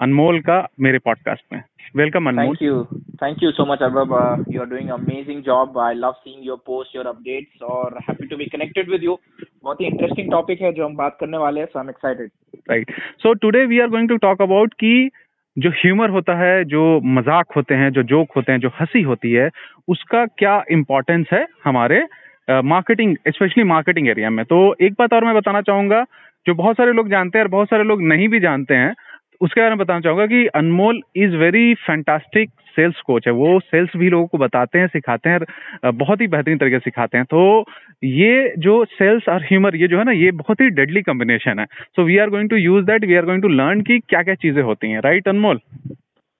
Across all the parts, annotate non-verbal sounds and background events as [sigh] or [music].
अनमोल का मेरे पॉडकास्ट में। Welcome Anmol. Thank you thank you so much Arbab you are doing amazing job I love seeing your post your updates और happy to be connected with you बहुत ही interesting topic है जो हम बात करने वाले हैं so I am excited right so today we are going to talk about कि जो ह्यूमर होता है जो मज़ाक होते हैं जो जोक होते हैं जो हँसी होती है उसका क्या इम्पोर्टेंस है हमारे मार्केटिंग स्पेशली मार्केटिंग एरिया में। तो एक बात और मैं बताना चाहूँगा जो बहुत सारे लोग जानते हैं और बहुत सारे लोग नहीं भी जानते हैं उसके बारे में बताना चाहूँगा कि Anmol is very fantastic sales coach है। वो सेल्स भी लोगों को बताते हैं सिखाते हैं बहुत ही बेहतरीन तरीके से सिखाते हैं। तो ये जो सेल्स और ह्यूमर ये जो है ना ये बहुत ही डेडली कॉम्बिनेशन है। So we are going to use that we are going to learn की क्या क्या चीज़ें होती हैं। Right Anmol?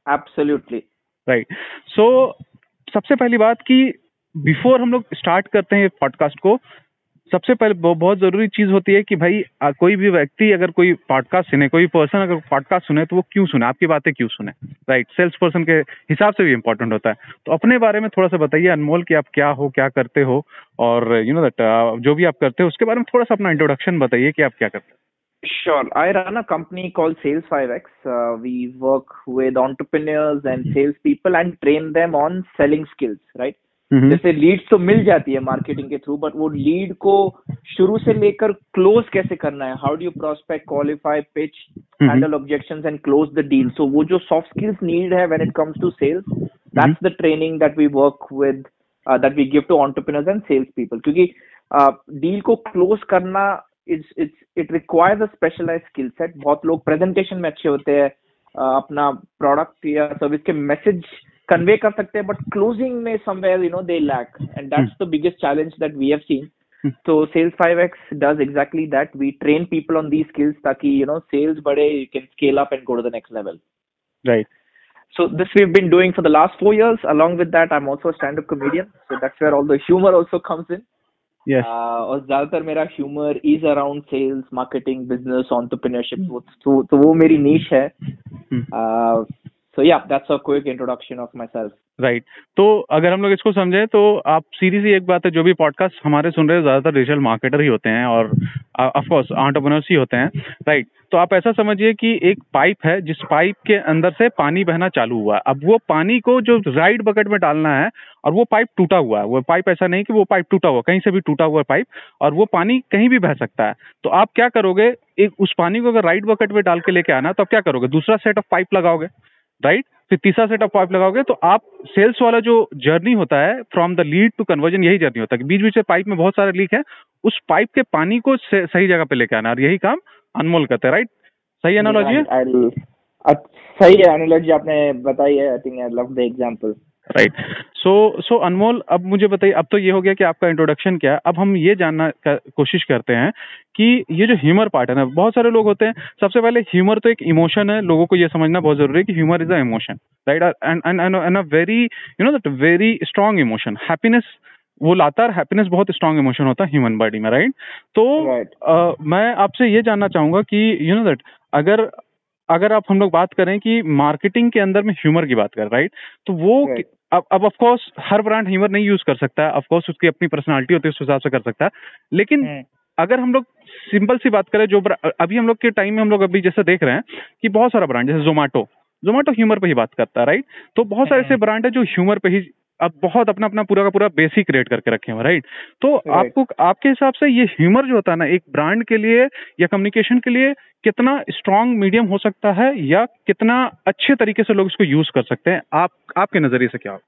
Absolutely right so सबसे पहली बात की बिफोर हम लोग स्टार्ट करते हैं पॉडकास्ट को सबसे पहले बहुत ज़रूरी चीज़ होती है कि भाई कोई भी व्यक्ति अगर कोई पॉडकास्ट सुने कोई पर्सन अगर पॉडकास्ट सुने तो वो क्यों सुने आपकी बातें क्यों सुने राइट सेल्स पर्सन के हिसाब से भी इम्पोर्टेंट होता है तो अपने बारे में थोड़ा सा बताइए अनमोल कि आप क्या हो क्या करते हो और यू नो दैट जो भी आप करते हो उसके बारे में थोड़ा सा अपना इंट्रोडक्शन बताइए कि आप क्या करते हैं Sure. I run a company called Sales5x. Uh, we work with entrepreneurs and salespeople and train them on selling skills, right? हम्म। जैसे लीड तो मिल जाती है मार्केटिंग के थ्रू बट वो लीड को शुरू से लेकर क्लोज कैसे करना है? How do you prospect qualify pitch handle objections and close the deal so वो जो सॉफ्ट स्किल्स नीड है when it comes to sales that's the training that we work with that we give to entrepreneurs and sales people क्योंकि deal uh, को close करना it's it's it requires a specialize skill set बहुत लोग presentation में अच्छे होते हैं uh, अपना प्रोडक्ट या सर्विस के मैसेज कन्वे कर सकते हैं बट क्लोजिंग में somewhere you know they lack and that's the biggest challenge that we have seen so sales 5x does exactly that we train people on these skills ताकि you know sales बढ़े you can scale up and go to the next level right so this we've been doing for the last four years along with that i'm also a stand up comedian so that's where all the humor also comes in yes uh, और ज़्यादातर मेरा humor is around sales marketing business entrepreneurship तो तो वो मेरी niche है uh, so yeah that's a quick introduction of myself. Right. तो अगर हम लोग इसको समझे तो आप सीधी सी एक बात है जो भी पॉडकास्ट हमारे सुन रहे हैं ज़्यादातर डिजिटल मार्केटर ही होते हैं और ऑफकोर्स आंटरप्रनर्स ही होते हैं। Right right. तो आप ऐसा समझिए कि एक पाइप है जिस पाइप के अंदर से पानी बहना चालू हुआ। अब वो पानी को जो राइट बकेट में डालना है और वो पाइप टूटा हुआ है। वो पाइप ऐसा नहीं कि वो पाइप टूटा हुआ कहीं से भी टूटा हुआ पाइप और वो पानी कहीं भी बह सकता है। तो आप क्या करोगे एक उस पानी को अगर राइट बकेट में डाल के लेके आना तो आप क्या करोगे? दूसरा सेट ऑफ़ पाइप लगाओगे। राइट? फिर तीसरा सेट ऑफ़ पाइप लगाओगे तो आप सेल्स वाला जो जर्नी होता है from the lead to conversion यही जर्नी होता है। बीच बीच में पाइप में बहुत सारे लीक है। उस पाइप के पानी को सही जगह पे लेके आना और यही काम अनमोल करते हैं राइट सही एनोलॉजी है? सही एनोलॉजी आपने बताई है I think I love the example right so so Anmol अब मुझे बताइए अब तो ये हो गया कि आपका इंट्रोडक्शन क्या है। अब हम ये जानना कोशिश करते हैं कि ये जो ह्यूमर पार्ट है ना बहुत सारे लोग होते हैं सबसे पहले ह्यूमर तो एक इमोशन है लोगों को ये समझना बहुत ज़रूरी है कि humour is a emotion right and a very you know that very strong emotion happiness वो लाता है हैप्पीनेस बहुत स्ट्रॉन्ग इमोशन होता है ह्यूमन बॉडी में राइट तो right. uh, मैं आपसे ये जानना चाहूँगा कि यू नो दैट अगर अगर आप हम लोग बात करें कि मार्केटिंग के अंदर में ह्यूमर की बात करें राइट तो वो right. अब अब ऑफ़ कोर्स हर ब्रांड ह्यूमर नहीं यूज़ कर सकता ऑफकोर्स ऑफ़ कोर्स उसकी अपनी पर्सनालिटी होती है उस हिसाब से कर सकता है लेकिन hmm. अगर हम लोग सिंपल सी बात करें जो अभी हम लोग के टाइम में हम लोग अभी जैसे देख रहे हैं कि बहुत सारा ब्रांड जैसे जोमेटो जोमेटो ह्यूमर पे ही बात करता है राइट तो बहुत सारे ऐसे हम्म। ब्रांड है जो ह्यूमर पे ही अब बहुत अपना अपना पूरा का पूरा बेसिक रेट करके रखे हैं राइट तो right. आपको आपके हिसाब से ये ह्यूमर जो होता है ना एक ब्रांड के लिए या कम्युनिकेशन के लिए कितना स्ट्रांग मीडियम हो सकता है या कितना अच्छे तरीके से लोग इसको यूज़ कर सकते हैं? आप आपके नज़रिए से क्या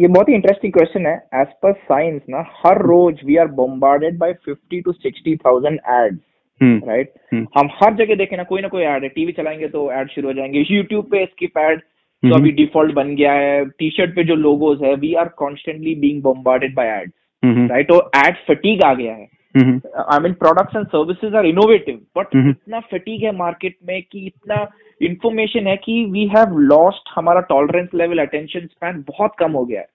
ये बहुत ही इंटरेस्टिंग क्वेश्चन है. एज पर साइंस ना हर रोज we are bombarded by fifty to sixty thousand ads right हम हर जगह देखें ना कोई ना कोई एड है टीवी चलाएँगे तो एड शुरू हो जाएँगे यूट्यूब पे स्किप एड तो अभी डिफ़ॉल्ट बन गया है। टी शर्ट पे जो लोगोज है we are constantly being bombarded by ad right और एड फटीक आ गया है। I mean products and services are innovative but इतना फटीक है मार्केट में कि इतना इन्फॉर्मेशन है कि वी हैव लॉस्ट हमारा टॉलरेंस लेवल अटेंशन स्पैन बहुत कम हो गया है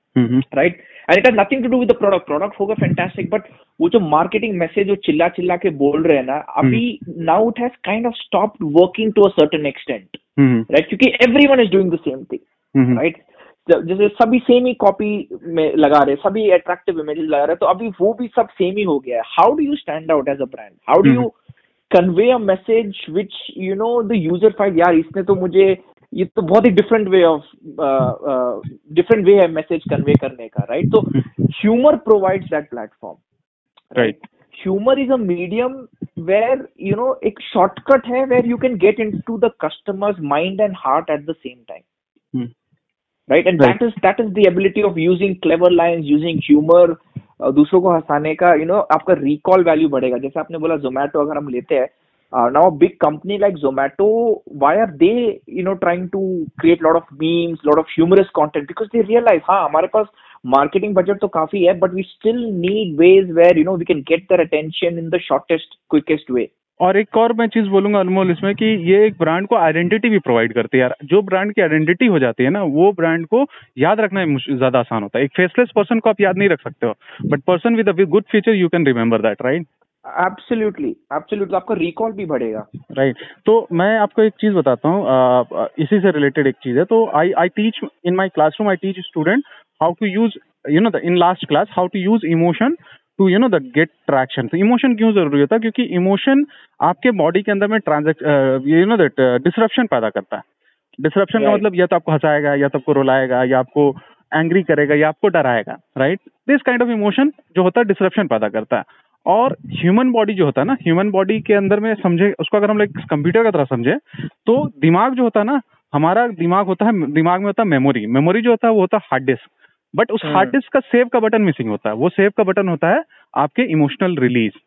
right and it has nothing to do with the product product होगा फैंटास्टिक बट वो जो मार्केटिंग मैसेज जो चिल्ला चिल्ला के बोल रहे हैं ना अभी now it has kind of stop working to a certain extent right क्योंकि everyone is doing the same thing right जैसे सभी सेम ही कॉपी में लगा रहे सभी अट्रैक्टिव इमेजेस लगा रहे तो अभी वो भी सब सेम ही हो गया है। How do you stand out as a brand how do you convey a message which you know the user find यार इसने तो मुझे ये तो बहुत ही different way of different way है मैसेज कन्वे करने का राइट तो humour provides that platform right humour is a medium where you know एक शॉर्टकट है where you can get into the customers mind and heart at the same time right and that is that is the ability of using clever lines using humour दूसरों को हंसाने का you you know know, आपका recall value बढ़ेगा। जैसे आपने बोला जोमेटो अगर हम लेते हैं uh, now a big company like zomato why are they you know trying to create a lot of memes lot of humorous content? Because they realize हाँ हमारे पास marketing budget तो काफ़ी है but we still need ways where you know we can get their attention in the shortest quickest way. और एक और मैं चीज़ बोलूँगा अनमोल इसमें कि ये एक ब्रांड को आइडेंटिटी भी प्रोवाइड करती है यार। जो ब्रांड की आइडेंटिटी हो जाती है ना वो ब्रांड को याद रखना ज़्यादा आसान होता है। एक फेसलेस पर्सन को आप याद नहीं रख सकते हो but person with good feature you can remember that right absolutely absolutely आपका रिकॉल भी बढ़ेगा। Right right. तो मैं आपको एक चीज़ बताता हूँ इसी से रिलेटेड एक चीज़ है। तो I I teach in my classroom I teach student how to use you know in last class how to use emotion to you know the get traction तो इमोशन क्यों ज़रूरी होता है? क्योंकि इमोशन आपके बॉडी के अंदर में transact you know that disruption पैदा करता है। डिसरप्शन का मतलब या तो आपको हंसाएगा या तो आपको रुलाएगा या आपको एंग्री करेगा या आपको डराएगा right this kind of emotion जो होता है डिसरप्शन पैदा करता है। और ह्यूमन बॉडी जो होता है ना ह्यूमन बॉडी के अंदर में समझे उसको अगर हम लोग कंप्यूटर की तरह समझे तो दिमाग जो होता है ना हमारा दिमाग होता है दिमाग में होता है मेमोरी मेमोरी जो होता है वो होता है हार्ड डिस्क बट उस हार्ड डिस्क का सेव का बटन मिसिंग होता है। वो सेव का बटन होता है आपके इमोशनल रिलीज़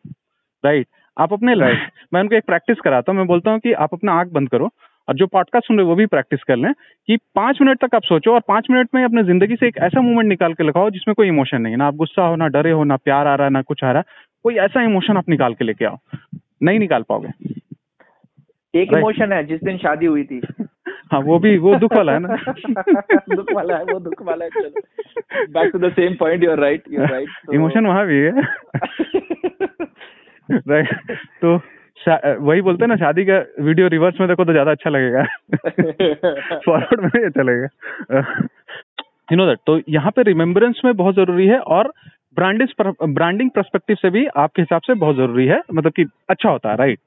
राइट आप अपने [laughs] लाइफ मैं उनको एक प्रैक्टिस कराता हूँ। मैं बोलता हूँ कि आप अपना आँख बंद करो और जो पॉडकास्ट सुन रहे हो वो भी प्रैक्टिस कर लें कि पाँच मिनट तक आप सोचो और पाँच मिनट में अपने ज़िंदगी से एक ऐसा मोमेंट निकाल के लगाओ जिसमें कोई इमोशन नहीं ना आप गुस्सा हो ना डरे हो ना प्यार आ रहा है ना कुछ आ रहा है। कोई ऐसा इमोशन आप निकाल के लेके आओ। नहीं निकाल पाओगे। एक इमोशन है जिस दिन शादी हुई थी। हाँ वो भी वो दुख वाला है ना? [laughs] दुख वाला है वो दुख वाला है चलो। Back to the same point you are right you are right emotion वहाँ भी है। राइट तो वही बोलते हैं ना शादी का वीडियो रिवर्स में देखो तो ज़्यादा अच्छा लगेगा। [laughs] फॉरवर्ड में अच्छा लगेगा। यू नो दैट तो यहाँ पे रिमेम्बरेंस में बहुत ज़रूरी है और ब्रांडिंग ब्रांडिंग परस्पेक्टिव से भी आपके हिसाब से बहुत ज़रूरी है। मतलब कि अच्छा होता है राइट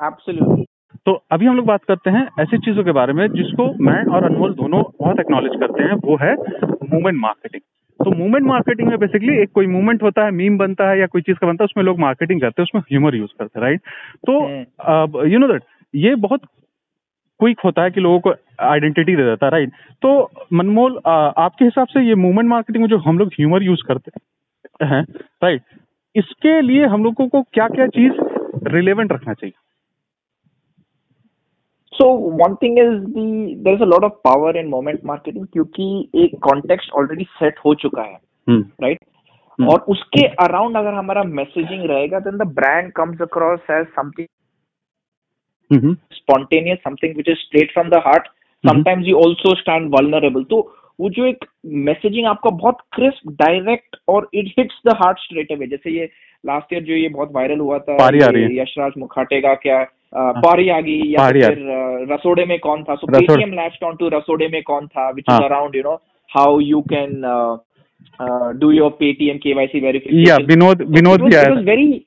एब्सोल्युटली तो अभी हम लोग बात करते हैं ऐसी चीज़ों के बारे में जिसको मैं और अनमोल दोनों बहुत एक्नॉलेज करते हैं वो है मूवमेंट मार्केटिंग तो मूवमेंट मार्केटिंग में बेसिकली एक कोई मूवमेंट होता है मीम बनता है या कोई चीज़ का बनता है उसमें लोग मार्केटिंग करते हैं उसमें ह्यूमर यूज़ करते हैं राइट तो यू नो दैट ये बहुत क्विक होता है कि लोगों को आइडेंटिटी दे देता है राइट तो मनमोल आपके हिसाब से ये मूवमेंट मार्केटिंग में जो हम लोग ह्यूमर यूज़ करते हैं राइट इसके लिए हम लोगों को क्या क्या चीज़ रिलेवेंट रखना चाहिए? So one thing is the there is a lot of power in moment marketing क्योंकि एक कॉन्टेक्स्ट ऑलरेडी सेट हो चुका है राइट hmm. right? hmm. और उसके अराउंड अगर हमारा मैसेजिंग रहेगा then the brand comes across as something spontaneous something which is straight from the heart sometimes you also stand vulnerable तो वो जो एक मैसेजिंग आपका बहुत क्रिस्प डायरेक्ट और it hits the heart straight away जैसे ये लास्ट ईयर जो ये बहुत वायरल हुआ था यशराज मुखाटे का क्या। पारी आ गई या फिर रसोड़े में कौन था? सो पेटीएम लैच्ड ऑन टू रसोड़े में कौन था which is around you know how you can do your Paytm KYC verification Vinod Vinod very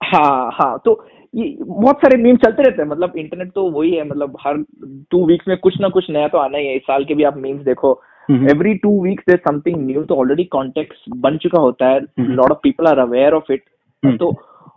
हाँ हाँ तो ये बहुत सारे मीम चलते रहते हैं मतलब इंटरनेट तो वही है मतलब हर टू वीक्स में कुछ ना कुछ नया तो आना ही है इस साल के भी आप मीम्स देखो। Every two weeks there something new तो ऑलरेडी कॉन्टेक्ट बन चुका होता है lot of people are aware of it तो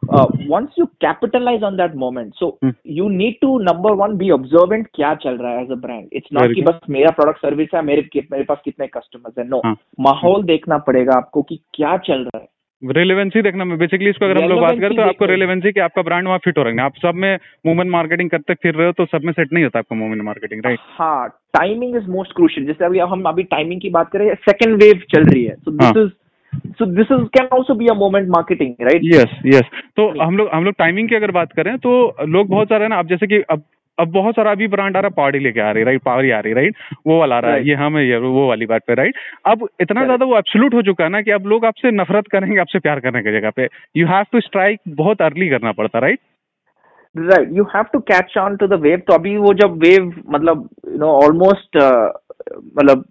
once you capitalise on that moment so you need to number one be observant क्या चल रहा है as a brand it's not कि बस मेरा प्रोडक्ट सर्विस है मेरे मेरे पास कितने कस्टमर्स है नो हाँ। माहौल देखना पड़ेगा आपको कि क्या चल रहा है रिलेवेंसी देखना मैं बेसिकली इसको अगर हम लोग बात करें तो आपको रिलेवेंसी कि आपका ब्रांड वहाँ फिट हो रहा है आप सब में मूवमेंट मार्केटिंग करते फिर रहे हो तो सब में सेट नहीं होता आपका मूवमेंट मार्केटिंग राइट हाँ टाइमिंग इज़ मोस्ट क्रूशियल जैसे अभी हम अभी टाइमिंग की बात करें सेकंड वेव चल रही है so this is so this is can also be a moment marketing right yes yes तो हम लोग हम लोग टाइमिंग की अगर बात करें तो लोग बहुत सारे ना अब जैसे कि अब अब बहुत सारा अभी ब्रांड आ रहा है पार्टी लेके आ रही राइट पावरी आ रही राइट वो वाला आ रहा है ये हम ये वो वाली बात पे राइट अब इतना ज़्यादा वो एब्सोल्यूट हो चुका है ना कि अब लोग आपसे नफरत करेंगे आपसे प्यार करने की जगह पे। यू हैव टू स्ट्राइक बहुत अर्ली करना पड़ता right right you have to catch on to the wave तो अभी वो जब वेव मतलब यू नो ऑलमोस्ट मतलब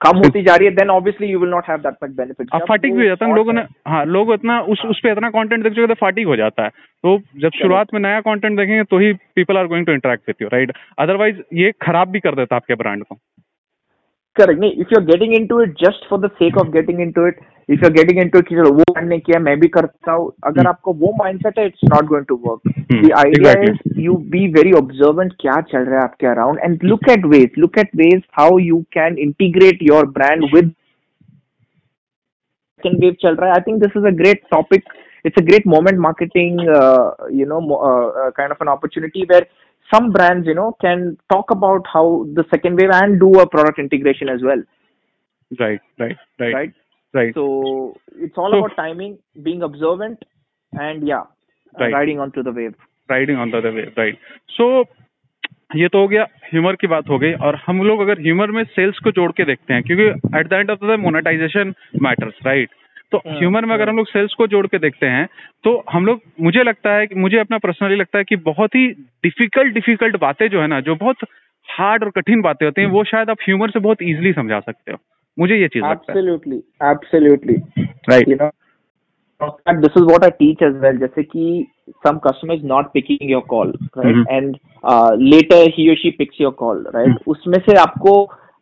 कम होती जा रही है then obviously you will not have that much benefit अब फाटिक भी हो जाता है लोगों ने हाँ? लोग इतना उस हाँ. उस पे इतना कंटेंट देख चुके तो फाटिक हो जाता है। तो जब शुरुआत में नया कंटेंट देखेंगे तो ही people are going to interact with you right otherwise ये खराब भी कर देता है आपके ब्रांड को। करेक्ट नहीं if you are getting into it just for the sake of getting into it if you are getting into it चलो वो मैंने किया मैं भी करता हूँ अगर hmm. आपको वो माइंडसेट है it's not going to work the idea is you be very observant kya chal raha around and look at ways look at ways how you can integrate your brand with wave chal raha i think this is a great topic. It's a great moment marketing uh, you know uh, uh, kind of an opportunity where some brands you know can talk about how the second wave and do a product integration as well. Right right right. Right? Right. So it's all so, about timing being observant and yeah right. riding onto the wave. Riding onto the wave, right. So ये तो हो गया humour की बात हो गई और हम लोग अगर ह्यूमर में सेल्स को जोड़ के देखते हैं क्योंकि at the end of the monetisation matters right तो ह्यूमर हाँ, में अगर हाँ। हम लोग सेल्स को जोड़ के देखते हैं तो हम लोग मुझे लगता है कि मुझे अपना पर्सनली लगता है कि बहुत ही डिफ़िकल्ट डिफ़िकल्ट बातें जो है ना जो बहुत हार्ड और कठिन बातें होती हैं वो शायद आप ह्यूमर से बहुत इजीली समझा सकते हो। मुझे ये चीज़ absolutely absolutely right no this is what I teach as well. जैसे कि some customer is not picking your call, right? Mm-hmm. And uh, later he or she picks your call, right? Mm-hmm. उसमें से आपको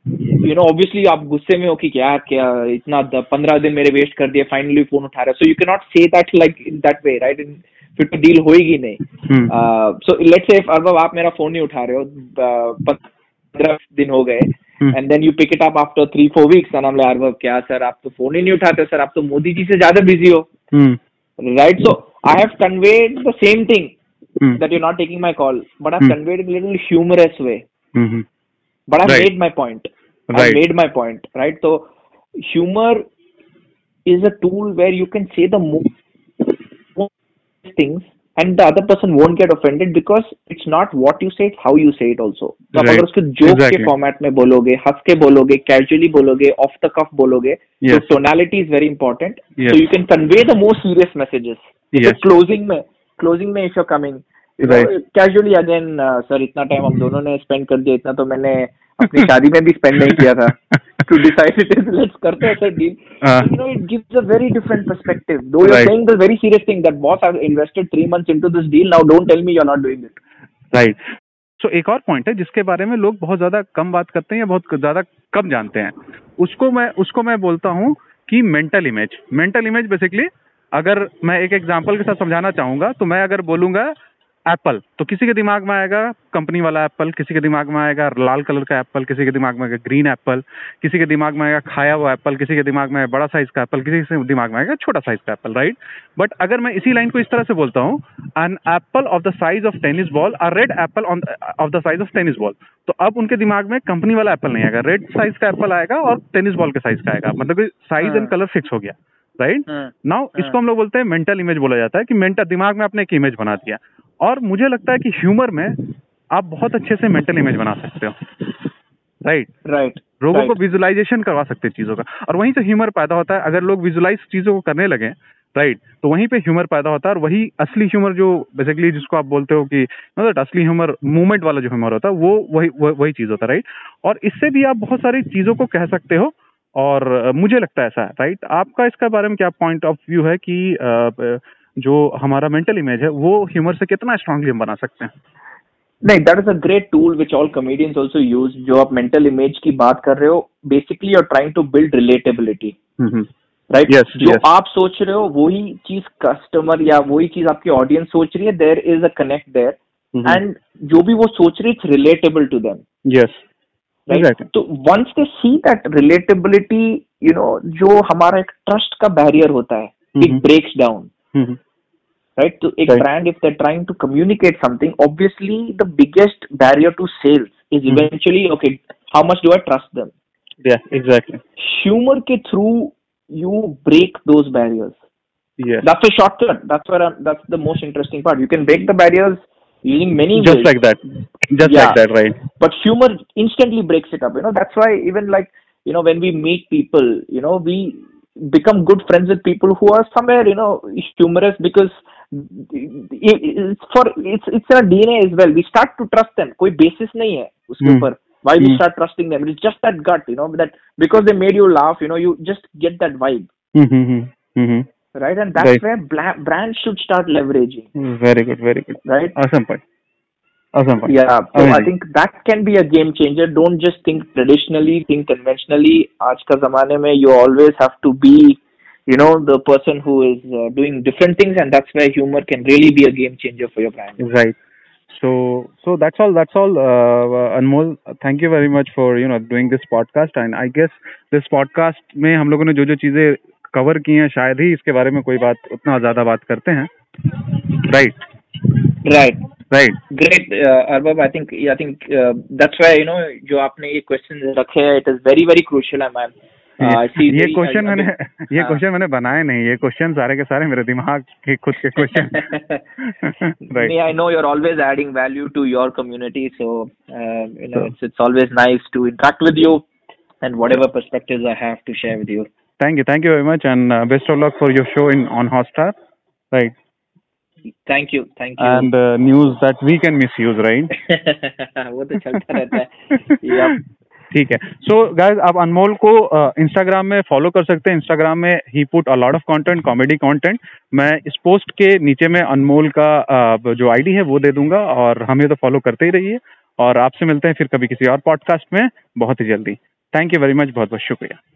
you know obviously आप गुस्से में हो कि क्या क्या इतना पंद्रह दिन मेरे वेस्ट कर दिए फाइनली फ़ोन उठा रहा so you can not say that like in that way right फिर तो डील होएगी नहीं सो लेट्स से अरबाब आप मेरा फ़ोन नहीं उठा रहे हो पंद्रह दिन हो गए and then you pick it up after three four weeks हमले अरबाब क्या सर आप तो फ़ोन ही नहीं उठाते सर आप तो मोदी जी से ज़्यादा बिज़ी हो Mm. Right? So hmm. I have conveyed the same thing mm. that you're not taking my call, but I've mm. conveyed it in a little humorous way. Mm-hmm. But I've right. made my point. Right. I've made my point. Right? So humor is a tool where you can say the most, most things and the other person won't get offended because it's not what you say, it's how you say it also. तो right. अगर उसको joke exactly. के format में बोलोगे हंस के बोलोगे casually बोलोगे ऑफ़ द कफ बोलोगे तो tonality is very important so you can convey the most serious messages closing में क्लोजिंग में if you coming casually again sir इतना टाइम हम [laughs] दोनों ने स्पेंड कर दिया इतना तो मैंने अपनी शादी में भी स्पेंड नहीं किया था। [laughs] to decide it is let's करते हैं sir deal you know it gives a very different perspective though you're right. saying the very serious thing that boss I've invested three months into this deal now don't tell me you're not doing it right so एक और point है जिसके बारे में लोग बहुत ज़्यादा कम बात करते हैं या बहुत ज़्यादा कम जानते हैं उसको मैं उसको मैं बोलता हूँ कि mental image mental image basically अगर मैं एक एग्जांपल के साथ समझाना चाहूँगा तो मैं अगर बोलूँगा एप्पल तो किसी के दिमाग में आएगा कंपनी वाला एप्पल किसी के दिमाग में आएगा लाल कलर का एप्पल किसी के दिमाग में आएगा ग्रीन एप्पल किसी के दिमाग में आएगा खाया हुआ एप्पल किसी के दिमाग में बड़ा साइज़ का एप्पल किसी के दिमाग में आएगा छोटा साइज़ का एप्पल राइट बट अगर मैं इसी लाइन को इस तरह से बोलता हूँ an apple of the size of tennis ball a red apple on of the size of tennis ball तो अब उनके दिमाग में कंपनी वाला एप्पल नहीं आएगा। रेड साइज़ का एप्पल आएगा और टेनिस बॉल के साइज़ का आएगा। मतलब साइज़ एंड कलर फिक्स हो गया राइट right? नाउ हाँ। इसको हम लोग बोलते हैं मेंटल इमेज बोला जाता है कि मेंटल दिमाग में आपने एक इमेज बना दिया। और मुझे लगता है कि ह्यूमर में आप बहुत अच्छे से मेंटल इमेज बना सकते हो। राइट राइट लोगों को विजुलाइजेशन करवा सकते हैं चीज़ों का। और वहीं से ह्यूमर पैदा होता है। अगर लोग विजुलाइज चीज़ों को करने लगे राइट तो वहीं पे ह्यूमर पैदा होता है। और वही असली ह्यूमर जो बेसिकली जिसको आप बोलते हो कि मतलब असली ह्यूमर मूवमेंट वाला जो ह्यूमर होता है वो वही वह, वही चीज़ होता है राइट और इससे भी आप बहुत सारी चीज़ों को कह सकते हो। और मुझे लगता है ऐसा राइट आपका इसका बारे में क्या पॉइंट ऑफ़ व्यू है कि जो हमारा मेंटल इमेज है वो ह्यूमर से कितना स्ट्रांगली हम बना सकते हैं? नहीं that is a great tool which all comedians also use जो आप मेंटल इमेज की बात कर रहे हो basically are trying to build relatability right जो yes. आप सोच रहे हो वही चीज़ कस्टमर या वही चीज़ आपकी ऑडियंस सोच रही है there is a connect there and जो भी वो सोच रही है रिलेटेबल टू देम यस तो once they see that relatability you know जो हमारा एक ट्रस्ट का बैरियर होता है it breaks down Mm-hmm. Right? So a right. brand, if they're trying to communicate something, obviously the biggest barrier to sales is mm-hmm. eventually, okay, how much do I trust them? Yeah, exactly. Humor ke through you break those barriers. Yeah. That's a shortcut. That's where I'm, that's the most interesting part. You can break the barriers using many ways. just ways. like that. Just yeah. like that, right? But humor instantly breaks it up. You know, that's why even like you know when we meet people, you know, we become good friends with people who are somewhere you know humorous because it's for it's it's a DNA as well. We start to trust them. कोई basis नहीं है उसके ऊपर why mm. you start trusting them it's just that gut you know that because they made you laugh you know you just get that vibe mm-hmm. Mm-hmm. right and that's right. where bla- brands should start leveraging very good very good right awesome point Awesome yeah so Amazing. i think that can be a game changer don't just think traditionally think conventionally aaj ka zamane mein you always have to be you know the person who is uh, doing different things and that's where humor can really be a game changer for your brand right so so that's all that's all uh, anmol thank you very much for you know doing this podcast and i guess this podcast में हम लोगों ने जो जो चीज़ें cover की हैं शायद ही इसके बारे में कोई बात उतना ज़्यादा बात करते हैं right right right great Arbab I think I think that's why you know जो आपने ये क्वेश्चन रखे हैं it is very very crucial I mean ये क्वेश्चन मैंने ये क्वेश्चन हाँ। मैंने बनाए नहीं ये क्वेश्चन सारे के सारे मेरे दिमाग के खुद के question right i know you're always adding value to your community so uh, you know so, it's it's always nice to interact with you and whatever perspectives i have to share with you thank you thank you very much and uh, best of luck for your show in thank you thank you. And uh, news that we can misuse right? [laughs] वो तो चलता रहता है। ठीक है। सो so, guys आप अनमोल को Instagram uh, में फॉलो कर सकते हैं। इंस्टाग्राम में ही put a lot of content comedy content मैं इस पोस्ट के नीचे में अनमोल का uh, जो आईडी है वो दे दूँगा और हमें तो फॉलो करते ही रहिए। और आपसे मिलते हैं फिर कभी किसी और पॉडकास्ट में। बहुत ही जल्दी। थैंक यू वेरी मच बहुत बहुत शुक्रिया।